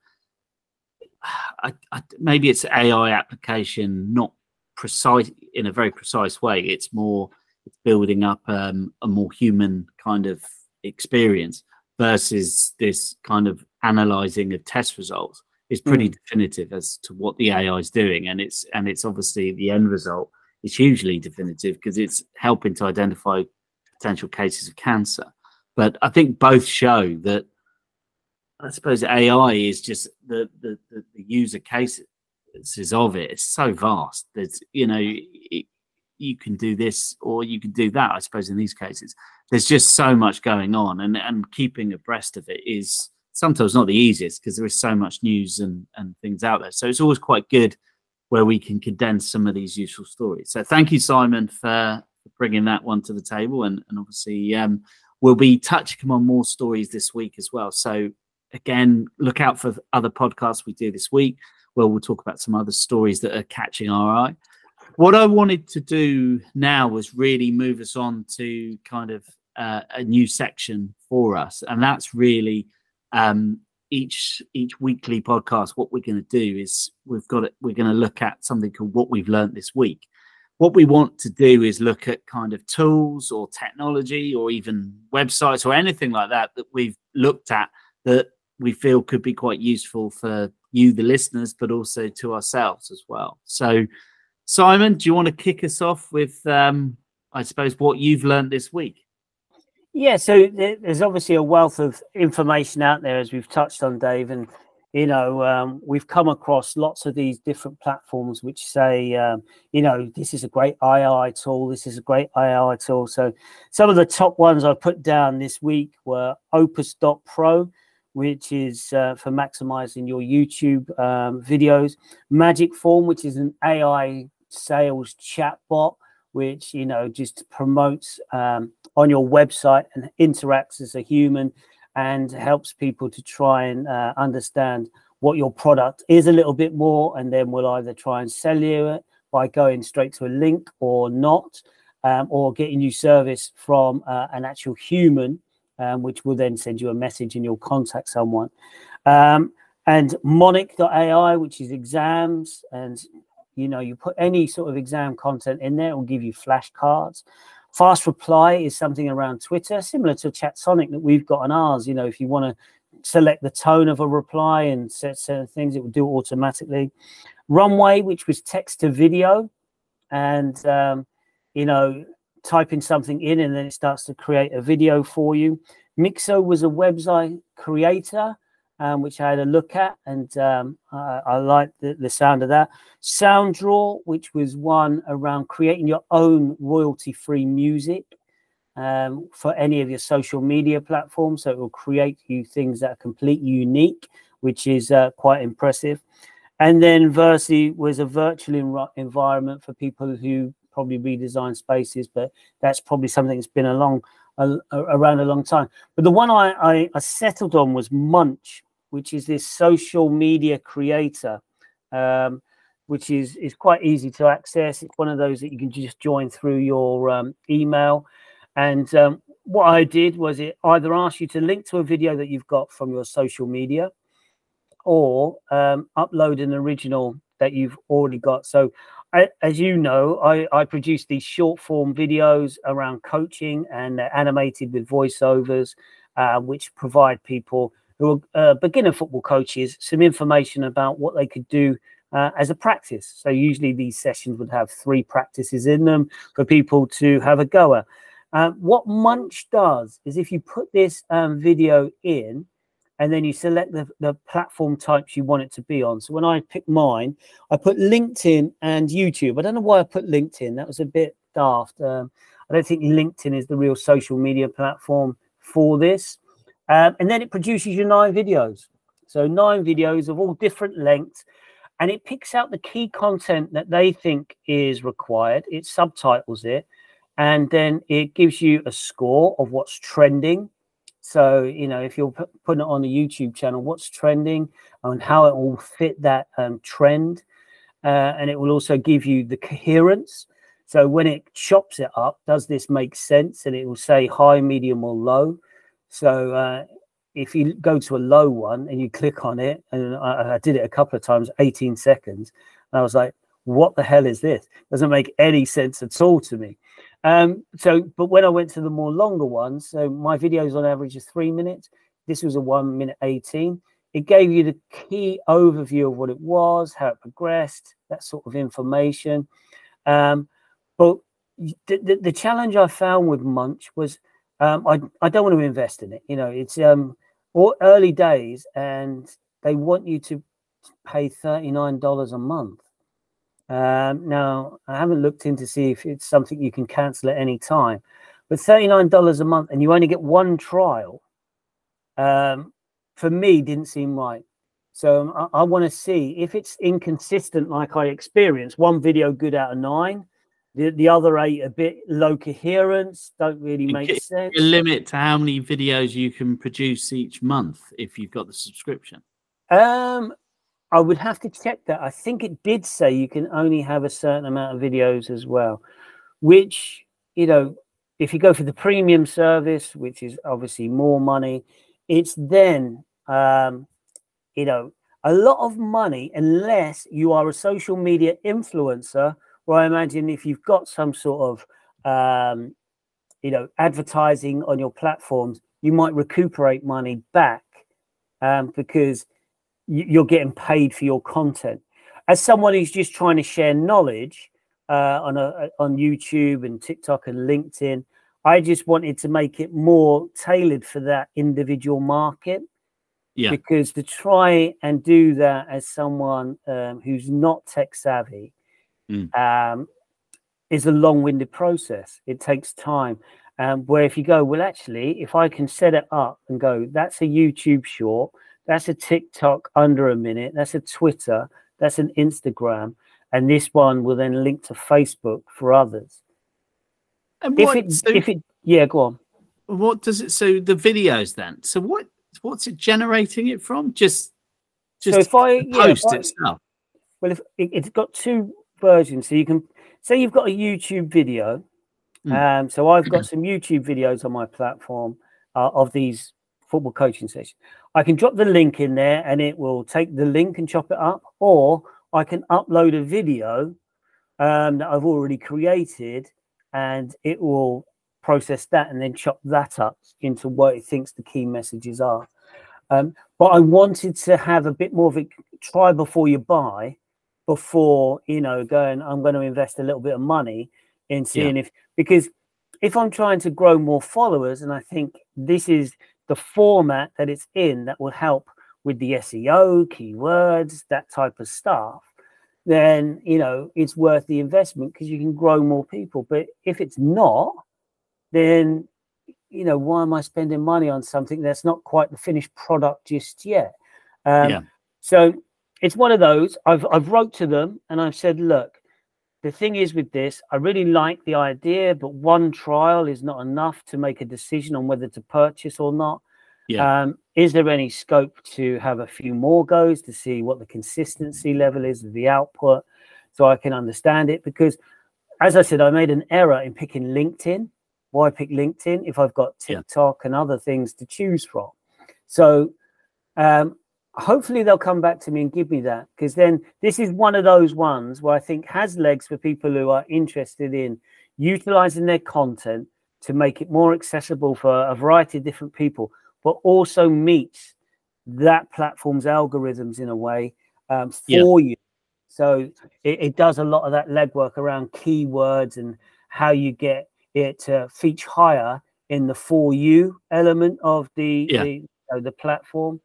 I, I, maybe it's AI application not precise in a very precise way. It's more it's building up um, a more human kind of experience versus this kind of analyzing of test results. is pretty mm. definitive as to what the AI is doing, and it's and it's obviously the end result is hugely definitive because it's helping to identify potential cases of cancer. But I think both show that I suppose AI is just the the, the, user cases of it. It's so vast. There's you know it, you can do this or you can do that. I suppose in these cases, there's just so much going on, and and keeping abreast of it is sometimes not the easiest because there is so much news and and things out there. So it's always quite good where we can condense some of these useful stories. So thank you, Simon, for, bringing that one to the table, and and obviously um, we'll be touching on more stories this week as well. So again, look out for other podcasts we do this week where we'll talk about some other stories that are catching our eye. What I wanted to do now was really move us on to kind of uh, a new section for us, and that's really um, each each weekly podcast. What we're going to do is we've got it. We're going to look at something called what we've learned this week. What we want to do is look at kind of tools or technology or even websites or anything like that that we've looked at that we feel could be quite useful for you, the listeners, but also to ourselves as well. So, Simon, do you want to kick us off with, um, I suppose, what you've learned this week? Yeah, so there's obviously a wealth of information out there, as we've touched on, Dave, and you know um, we've come across lots of these different platforms which say, um, you know, this is a great AI tool, this is a great AI tool. So some of the top ones I put down this week were Opus.pro which is uh, for maximizing your YouTube um, videos. Magic Form, which is an AI sales chatbot, which you know just promotes um, on your website and interacts as a human and helps people to try and uh, understand what your product is a little bit more, and then we'll either try and sell you it by going straight to a link or not, um, or getting you service from uh, an actual human um, which will then send you a message and you'll contact someone. Um, and Monic.ai, which is exams, and you know, you put any sort of exam content in there, it will give you flashcards. Fast reply is something around Twitter, similar to Chatsonic that we've got on ours. You know, if you want to select the tone of a reply and set certain things, it will do automatically. Runway, which was text to video, and um, you know, typing something in and then it starts to create a video for you. Mixo was a website creator, um, which I had a look at, and um, I, I liked the, the, sound of that. Soundraw, which was one around creating your own royalty-free music um, for any of your social media platforms. So it will create you things that are completely unique, which is uh, quite impressive. And then Versy was a virtual environment for people who probably redesign spaces, but that's probably something that's been along uh, around a long time. But the one I, I, I, settled on was Munch, which is this social media creator, um, which is is quite easy to access. It's one of those that you can just join through your um, email. And um, what I did was it either asks you to link to a video that you've got from your social media, or um, upload an original that you've already got. So as you know, I, I produce these short form videos around coaching and animated with voiceovers, uh, which provide people who are uh, beginner football coaches some information about what they could do uh, as a practice. So usually these sessions would have three practices in them for people to have a go at. Uh, what Munch does is if you put this um, video in, and then you select the, the platform types you want it to be on. So when I pick mine, I put LinkedIn and YouTube. I don't know why I put LinkedIn. That was a bit daft. Um, I don't think LinkedIn is the real social media platform for this. Um, and then it produces your nine videos. So nine videos of all different lengths. And it picks out the key content that they think is required. It subtitles it. And then it gives you a score of what's trending so, you know, if you're putting it on a YouTube channel, what's trending and how it will fit that um, trend. Uh, and it will also give you the coherence. So when it chops it up, does this make sense? And it will say high, medium, or low. So uh, if you go to a low one and you click on it, and I, I did it a couple of times, 18 seconds, I was like, what the hell is this? Doesn't make any sense at all to me. Um, so, but when I went to the more longer ones, so my videos on average is three minutes. This was a one minute 18. it gave you the key overview of what it was, how it progressed, that sort of information. Um, but the, the, the, challenge I found with Munch was um, I, I don't want to invest in it. You know, it's um, all early days and they want you to pay $39 a month. Um, now, I haven't looked in to see if it's something you can cancel at any time, but $39 a month and you only get one trial, um, for me, didn't seem right. So um, I, I want to see if it's inconsistent, like I experienced one video good out of nine, the, the other eight a bit low coherence, don't really make sense. A limit to how many videos you can produce each month if you've got the subscription. Um, I would have to check that. I think it did say you can only have a certain amount of videos as well, which, you know, if you go for the premium service, which is obviously more money, it's then, um, you know, a lot of money unless you are a social media influencer. Where I imagine if you've got some sort of, um, you know, advertising on your platforms, you might recuperate money back um, because you're getting paid for your content. As someone who's just trying to share knowledge uh, on a on YouTube and TikTok and LinkedIn, I just wanted to make it more tailored for that individual market. Yeah. Because to try and do that as someone um, who's not tech savvy mm. um, is a long-winded process. It takes time. Um, where if you go, well, actually, if I can set it up and go, that's a YouTube short that's a TikTok under a minute. That's a Twitter. That's an Instagram. And this one will then link to Facebook for others. And what, if it, so if it, yeah, go on. What does it? So the videos then. So what? What's it generating it from? Just, just so if I post yeah, if itself. well, if it, it's got two versions, so you can say you've got a YouTube video. Mm. Um, so I've got some YouTube videos on my platform uh, of these football coaching sessions. I can drop the link in there and it will take the link and chop it up, or I can upload a video um, that I've already created and it will process that and then chop that up into what it thinks the key messages are. Um, but I wanted to have a bit more of a try before you buy, before you know going. I'm going to invest a little bit of money in seeing yeah. if because if I'm trying to grow more followers, and I think this is the format that it's in that will help with the SEO, keywords, that type of stuff, then you know it's worth the investment because you can grow more people. But if it's not, then you know why am I spending money on something that's not quite the finished product just yet? Um, yeah. So it's one of those. I've I've wrote to them and I've said, look, the thing is with this, I really like the idea, but one trial is not enough to make a decision on whether to purchase or not. Yeah. Um, is there any scope to have a few more goes to see what the consistency level is of the output so I can understand it? Because, as I said, I made an error in picking LinkedIn. Why pick LinkedIn if I've got TikTok yeah. and other things to choose from? So, um, hopefully they'll come back to me and give me that because then this is one of those ones where I think has legs for people who are interested in utilizing their content to make it more accessible for a variety of different people, but also meets that platform's algorithms in a way um, for yeah. you. So it, it, does a lot of that legwork around keywords and how you get it to feature higher in the for you element of the yeah. the, you know, the platform.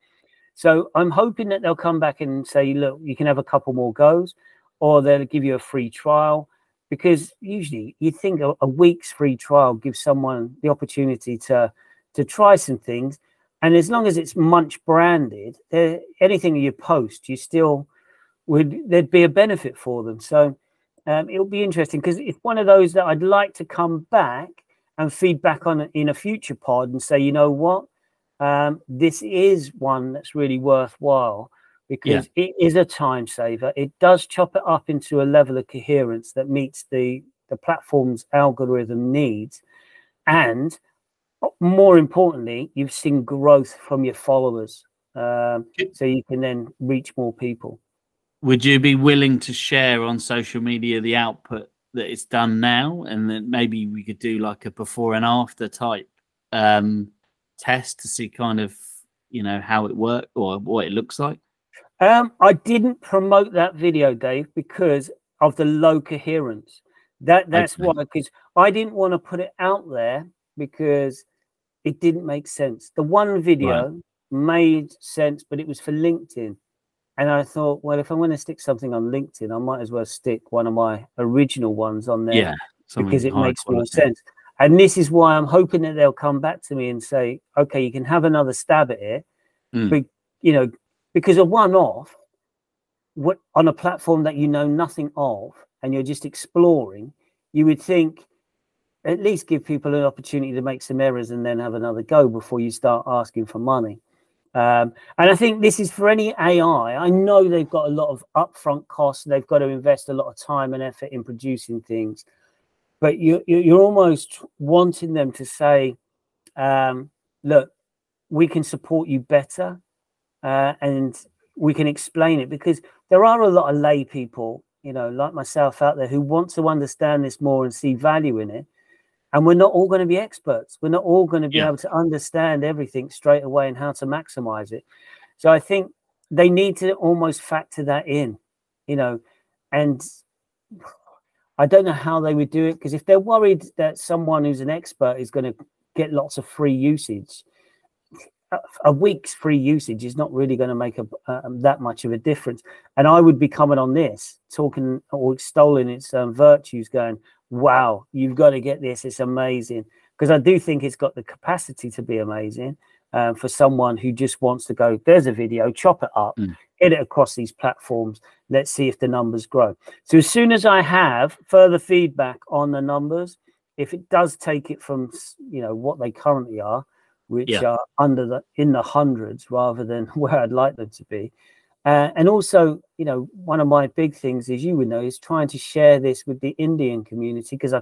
So I'm hoping that they'll come back and say, look, you can have a couple more goes, or they'll give you a free trial. Because usually you think a, week's free trial gives someone the opportunity to to try some things. And as long as it's Munch branded, anything you post, you still would there'd be a benefit for them. So um, it'll be interesting because it's one of those that I'd like to come back and feedback on in a future pod and say, you know what, um, this is one that's really worthwhile because yeah. it is a time saver. It does chop it up into a level of coherence that meets the the platform's algorithm needs, and more importantly, you've seen growth from your followers, um, so you can then reach more people. Would you be willing to share on social media the output that it's done now, and then maybe we could do like a before and after type um, test to see kind of you know how it worked or what it looks like? Um, I didn't promote that video, Dave, because of the low coherence. That that's okay. why because I didn't want to put it out there because it didn't make sense. The one video right. made sense, but it was for LinkedIn. And I thought, well, if I'm going to stick something on LinkedIn, I might as well stick one of my original ones on there yeah, because it makes more sense. And this is why I'm hoping that they'll come back to me and say, okay, you can have another stab at it. Mm. But, you know, because a one off what on a platform that you know nothing of and you're just exploring, you would think at least give people an opportunity to make some errors and then have another go before you start asking for money. Um, and I think this is for any AI. I know they've got a lot of upfront costs. They've got to invest a lot of time and effort in producing things. But you, you're almost wanting them to say, um, look, we can support you better uh, and we can explain it because there are a lot of lay people, you know, like myself out there who want to understand this more and see value in it. And we're not all going to be experts. We're not all going to be yeah. able to understand everything straight away and how to maximize it. So i think they need to almost factor that in you know and i don't know how they would do it because if they're worried that someone who's an expert is going to get lots of free usage a week's free usage is not really going to make a, uh, that much of a difference. And I would be coming on this, talking or extolling its um, virtues, going, wow, you've got to get this. It's amazing. Because I do think it's got the capacity to be amazing um, for someone who just wants to go, there's a video, chop it up, mm. get it across these platforms. Let's see if the numbers grow. So as soon as I have further feedback on the numbers, if it does take it from, you know, what they currently are, which yeah. are under the in the hundreds rather than where I'd like them to be, uh, and also, you know, one of my big things, as you would know, is trying to share this with the Indian community because I,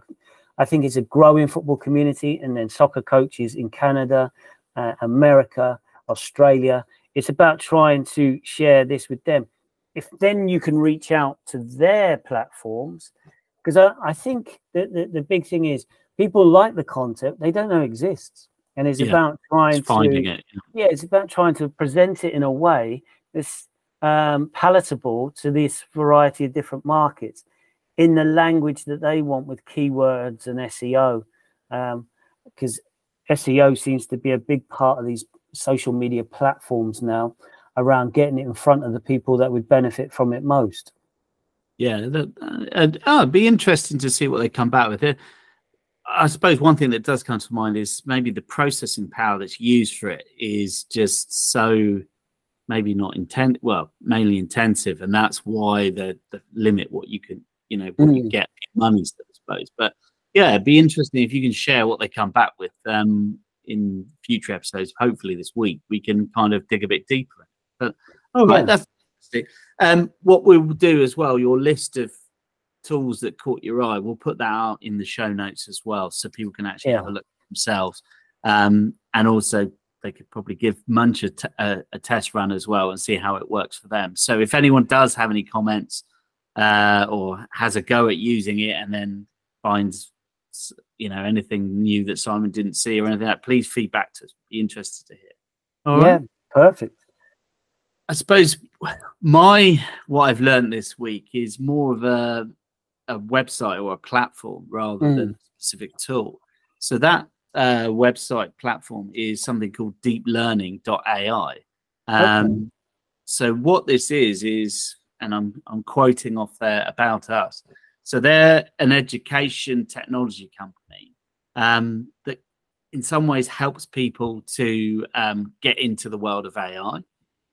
I think it's a growing football community, and then soccer coaches in Canada, uh, America, Australia. It's about trying to share this with them. If then you can reach out to their platforms, because I, I think that the, the big thing is people like the content they don't know exists, and it's yeah, about trying it's to it. yeah, it's about trying to present it in a way that's um, palatable to this variety of different markets in the language that they want with keywords and SEO. Because um, SEO seems to be a big part of these social media platforms now around getting it in front of the people that would benefit from it most. Yeah, that, uh, oh, it'd be interesting to see what they come back with. It. I suppose one thing that does come to mind is maybe the processing power that's used for it is just so maybe not intent well mainly intensive and that's why the the limit what you can you know what mm. you get in money i suppose but yeah it'd be interesting if you can share what they come back with um in future episodes hopefully this week we can kind of dig a bit deeper but all right yeah. that's um what we'll do as well your list of tools that caught your eye we'll put that out in the show notes as well so people can actually yeah. have a look themselves um and also they could probably give Munch a, t- a, a test run as well and see how it works for them. So if anyone does have any comments uh, or has a go at using it and then finds you know anything new that Simon didn't see or anything like that, please feedback to us. Be interested to hear. All yeah, right. perfect. I suppose my what I've learned this week is more of a a website or a platform rather mm. than a specific tool. So that uh, website platform is something called deeplearning.ai. Um, okay. So what this is is, and I'm I'm quoting off there about us. So they're an education technology company um, that, in some ways, helps people to um, get into the world of AI,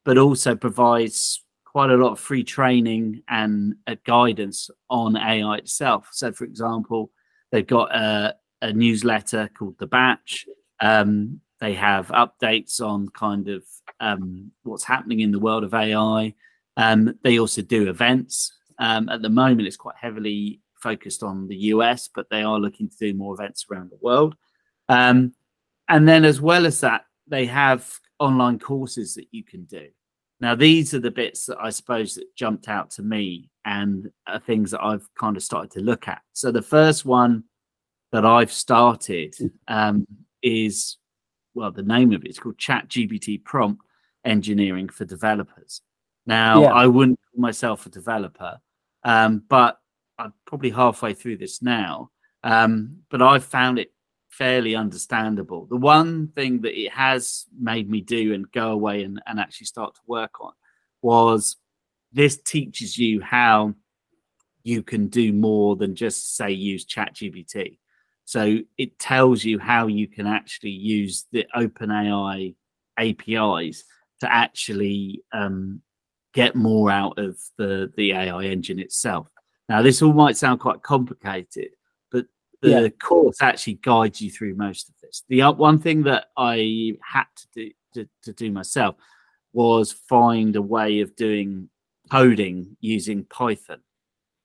but also provides quite a lot of free training and uh, guidance on AI itself. So, for example, they've got a, a newsletter called The Batch. Um, they have updates on kind of um, what's happening in the world of AI. Um, they also do events. Um, at the moment, it's quite heavily focused on the US, but they are looking to do more events around the world. Um, and then, as well as that, they have online courses that you can do. Now, these are the bits that I suppose that jumped out to me and are things that I've kind of started to look at. So, the first one that I've started um, is well, the name of it, it's called Chat GPT Prompt Engineering for Developers. Now, Yeah. I wouldn't call myself a developer, um, but I'm probably halfway through this now. Um, but I've found it fairly understandable. The one thing that it has made me do and go away and, and actually start to work on was this teaches you how you can do more than just say use ChatGPT. So it tells you how you can actually use the OpenAI APIs to actually um, get more out of the the AI engine itself. Now, this all might sound quite complicated, but the Yeah. course actually guides you through most of this. The o- one thing that I had to do to, to do myself was find a way of doing coding using Python.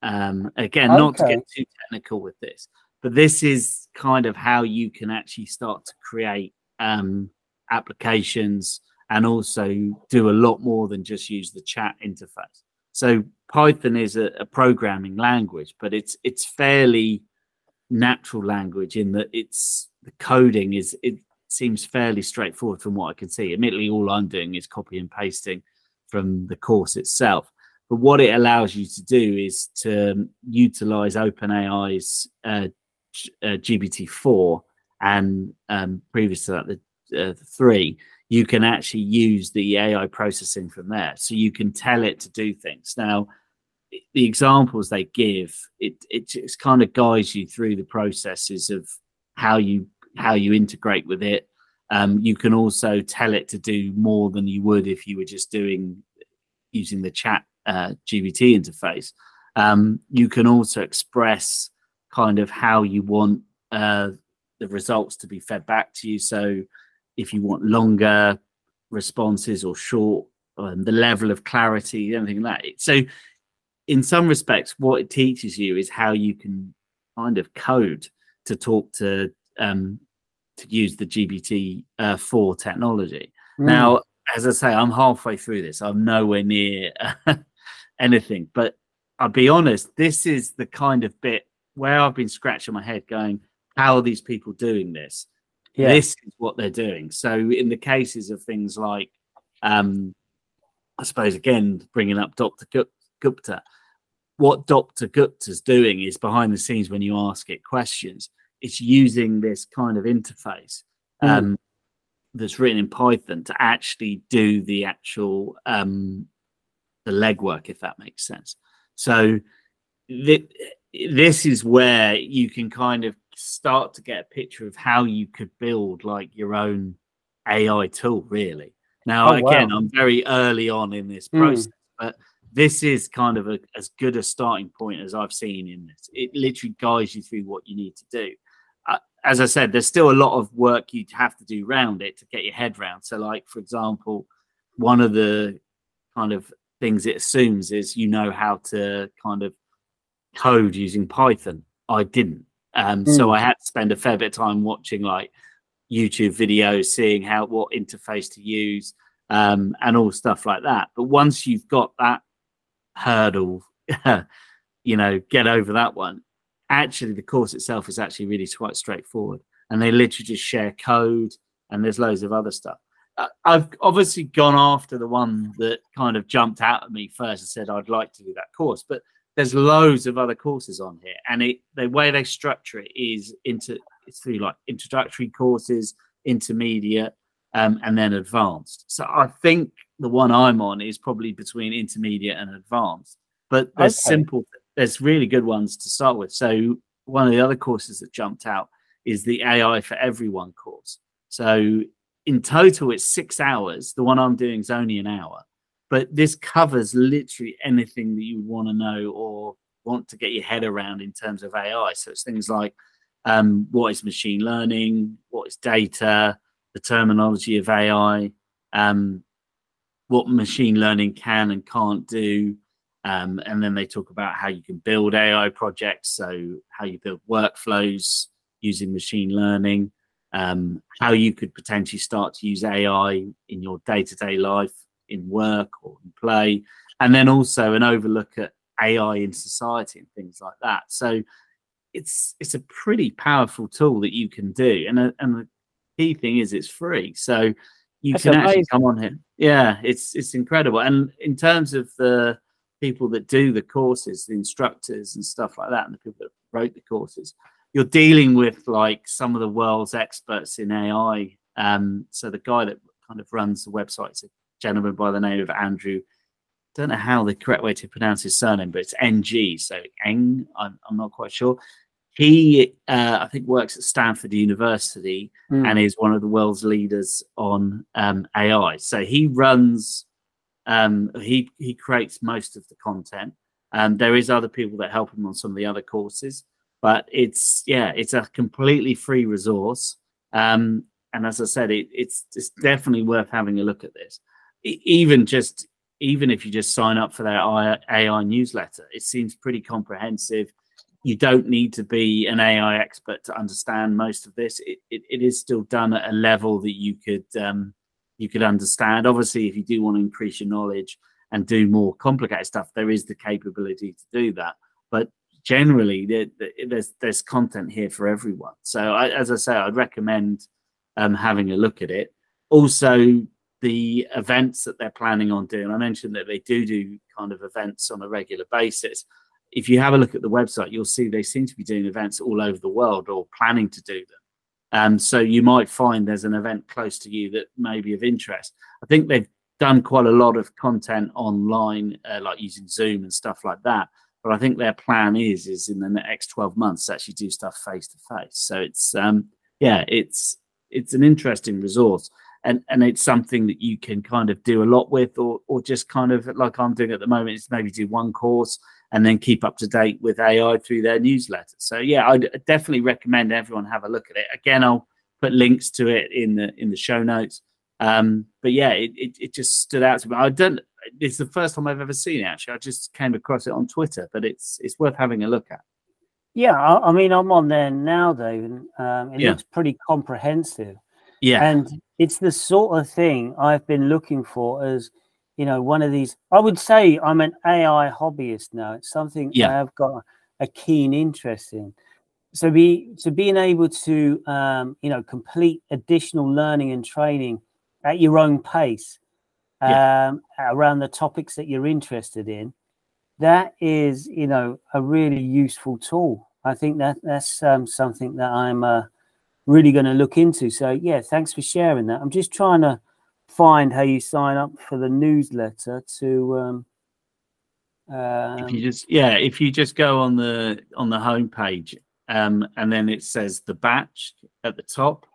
Um, again, not to get too technical with this, but this is kind of how you can actually start to create um, applications and also do a lot more than just use the chat interface. So Python is a, a programming language, but it's it's fairly natural language in that it's the coding is it seems fairly straightforward from what I can see. Admittedly, all I'm doing is copy and pasting from the course itself. But what it allows you to do is to um, utilize OpenAI's uh, uh, GPT-4 and um, previous to that, the uh, three, you can actually use the AI processing from there. So you can tell it to do things. Now, the examples they give, it it just kind of guides you through the processes of how you how you integrate with it. Um, you can also tell it to do more than you would if you were just doing using the chat uh, GPT interface. Um, you can also express kind of how you want uh, the results to be fed back to you. So if you want longer responses or short, um, the level of clarity, anything like that. So in some respects, what it teaches you is how you can kind of code to talk to um, to use the GPT uh, four technology. Mm. Now, as I say, I'm halfway through this. I'm nowhere near anything, but I'll be honest. This is the kind of bit where I've been scratching my head, going, "How are these people doing this?" Yeah. This is what they're doing. So, in the cases of things like, um, I suppose again bringing up Dr. Gupta, what Dr. Gupta's doing is behind the scenes when you ask it questions, it's using this kind of interface Mm. um, that's written in Python to actually do the actual um, the legwork, if that makes sense. So thi- this is where you can kind of start to get a picture of how you could build like your own AI tool, really. Now, Oh, wow. again, I'm very early on in this Mm. process, but this is kind of a, as good a starting point as I've seen in this. It literally guides you through what you need to do. Uh, as I said, there's still a lot of work you'd have to do around it to get your head round. So, like for example, one of the kind of things it assumes is you know how to kind of code using Python. I didn't, um, so Mm. I had to spend a fair bit of time watching like YouTube videos, seeing how what interface to use, um, and all stuff like that. But once you've got that hurdle, you know, get over that one. Actually, the course itself is actually really quite straightforward, and they literally just share code, and there's loads of other stuff. Uh, I've obviously gone after the one that kind of jumped out at me first and said I'd like to do that course, but there's loads of other courses on here, and it the way they structure it is into it's through like introductory courses, intermediate, um, and then advanced. So I think the one I'm on is probably between intermediate and advanced. But there's Okay. simple, there's really good ones to start with. So one of the other courses that jumped out is the AI for Everyone course. So in total, it's six hours. The one I'm doing is only an hour, but this covers literally anything that you want to know or want to get your head around in terms of AI. So it's things like um, what is machine learning, what is data, the terminology of AI, um, what machine learning can and can't do. Um, and then they talk about how you can build AI projects, so how you build workflows using machine learning, um, how you could potentially start to use AI in your day to day life, in work or in play, and then also an overlook at AI in society and things like that. So it's it's a pretty powerful tool that you can do, and a, and the key thing is it's free. So you That's can amazing. actually come on here. Yeah, it's it's incredible. And in terms of the people that do the courses, the instructors and stuff like that, and the people that wrote the courses, you're dealing with like some of the world's experts in AI. Um, so the guy that kind of runs the website is a gentleman by the name of Andrew. Don't know how the correct way to pronounce his surname, but it's NG. So Eng, I'm, I'm not quite sure. He, uh, I think, works at Stanford University mm. and is one of the world's leaders on um, AI. So he runs, um, he he creates most of the content. Um, there is other people that help him on some of the other courses, but it's yeah, it's a completely free resource. Um, and as I said, it, it's it's definitely worth having a look at this. Even just even if you just sign up for their AI newsletter, it seems pretty comprehensive. You don't need to be an AI expert to understand most of this. It, it, it is still done at a level that you could um, you could understand. Obviously, if you do want to increase your knowledge and do more complicated stuff, there is the capability to do that. But generally, there, there's there's content here for everyone. So, I, as I say, I'd recommend um, having a look at it. Also, the events that they're planning on doing. I mentioned that they do do kind of events on a regular basis. If you have a look at the website, you'll see they seem to be doing events all over the world or planning to do them. Um, so you might find there's an event close to you that may be of interest. I think they've done quite a lot of content online, uh, like using Zoom and stuff like that. But I think their plan is is in the next 12 months to actually do stuff face to face. So it's um, yeah, it's it's an interesting resource and and it's something that you can kind of do a lot with or or just kind of like i'm doing at the moment is maybe do one course and then keep up to date with ai through their newsletter so yeah i definitely recommend everyone have a look at it again i'll put links to it in the in the show notes um but yeah it, it, it just stood out to me i don't it's the first time i've ever seen it actually i just came across it on twitter but it's it's worth having a look at yeah, I, I mean, I'm on there now, David. Um, it yeah. looks pretty comprehensive. Yeah. And it's the sort of thing I've been looking for as, you know, one of these. I would say I'm an AI hobbyist now. It's something yeah. I've got a keen interest in. So be so being able to um, you know complete additional learning and training at your own pace um, yeah. around the topics that you're interested in that is, you know, a really useful tool. I think that that's um, something that I'm uh, really going to look into. So yeah, thanks for sharing that. I'm just trying to find how you sign up for the newsletter to. Um, um, if you just yeah, if you just go on the on the homepage, um, and then it says the batch at the top.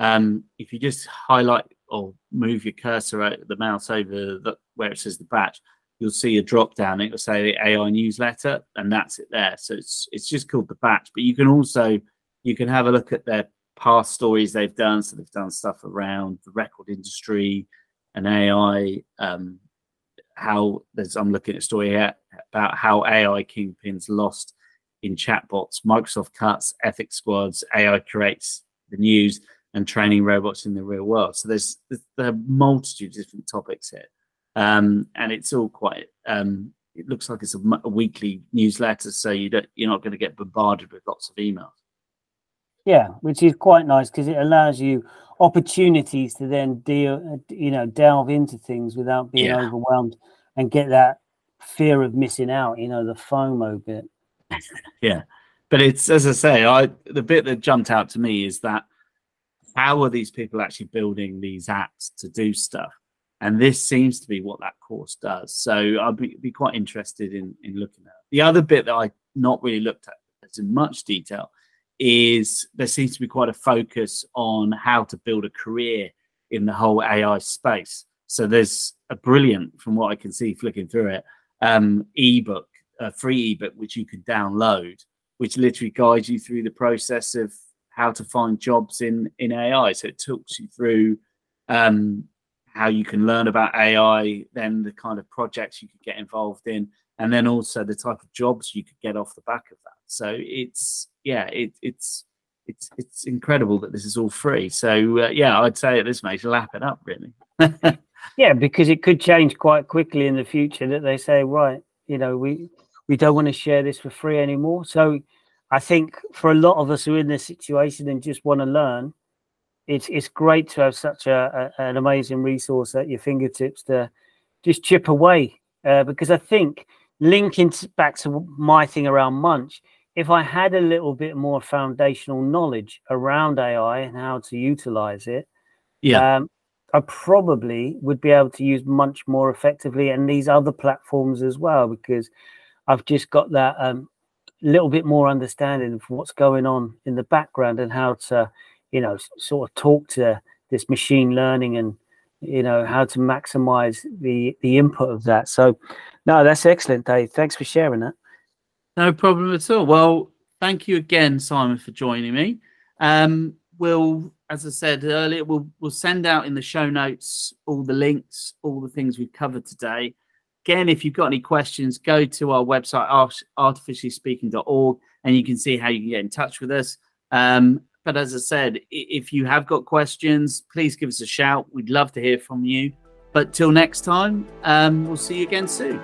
Um, if you just highlight or move your cursor, out the mouse over the, where it says the batch, you'll see a drop down. It will say the AI newsletter, and that's it there. So it's it's just called the batch. But you can also you can have a look at their past stories they've done. So they've done stuff around the record industry and AI. Um, how there's I'm looking at a story here about how AI kingpins lost in chatbots, Microsoft cuts, ethics squads, AI creates the news, and training robots in the real world. So there's, there's a multitude of different topics here um, and it's all quite. Um, it looks like it's a, a, weekly newsletter, so you don't you're not going to get bombarded with lots of emails. Yeah, which is quite nice because it allows you opportunities to then deal, you know, delve into things without being yeah. overwhelmed and get that fear of missing out. You know, the FOMO bit. yeah, but it's as I say, I the bit that jumped out to me is that how are these people actually building these apps to do stuff? and this seems to be what that course does. So I'll be, be quite interested in in looking at the other bit that I not really looked at as in much detail is there seems to be quite a focus on how to build a career in the whole AI space. So there's a brilliant, from what I can see flicking through it, um, ebook, a free ebook which you can download, which literally guides you through the process of how to find jobs in in AI. So it talks you through um, how you can learn about AI, then the kind of projects you could get involved in, and then also the type of jobs you could get off the back of that. So it's yeah, it, it's it's it's incredible that this is all free. So uh, yeah, I'd say at this stage, lap it up really. yeah, because it could change quite quickly in the future that they say, right, you know, we we don't want to share this for free anymore. So I think for a lot of us who are in this situation and just want to learn, it's it's great to have such a, a, an amazing resource at your fingertips to just chip away. Uh, because I think linking back to my thing around Munch, if I had a little bit more foundational knowledge around AI and how to utilize it, yeah, um, I probably would be able to use much more effectively and these other platforms as well because I've just got that um, little bit more understanding of what's going on in the background and how to, you know, sort of talk to this machine learning and you know how to maximize the the input of that. So, no, that's excellent, Dave. Thanks for sharing that. No problem at all. Well, thank you again, Simon, for joining me. Um, we'll, as I said earlier, we'll we'll send out in the show notes all the links, all the things we've covered today. Again, if you've got any questions, go to our website, artificiallyspeaking.org, and you can see how you can get in touch with us. Um, but as I said, if you have got questions, please give us a shout. We'd love to hear from you. But till next time, um, we'll see you again soon.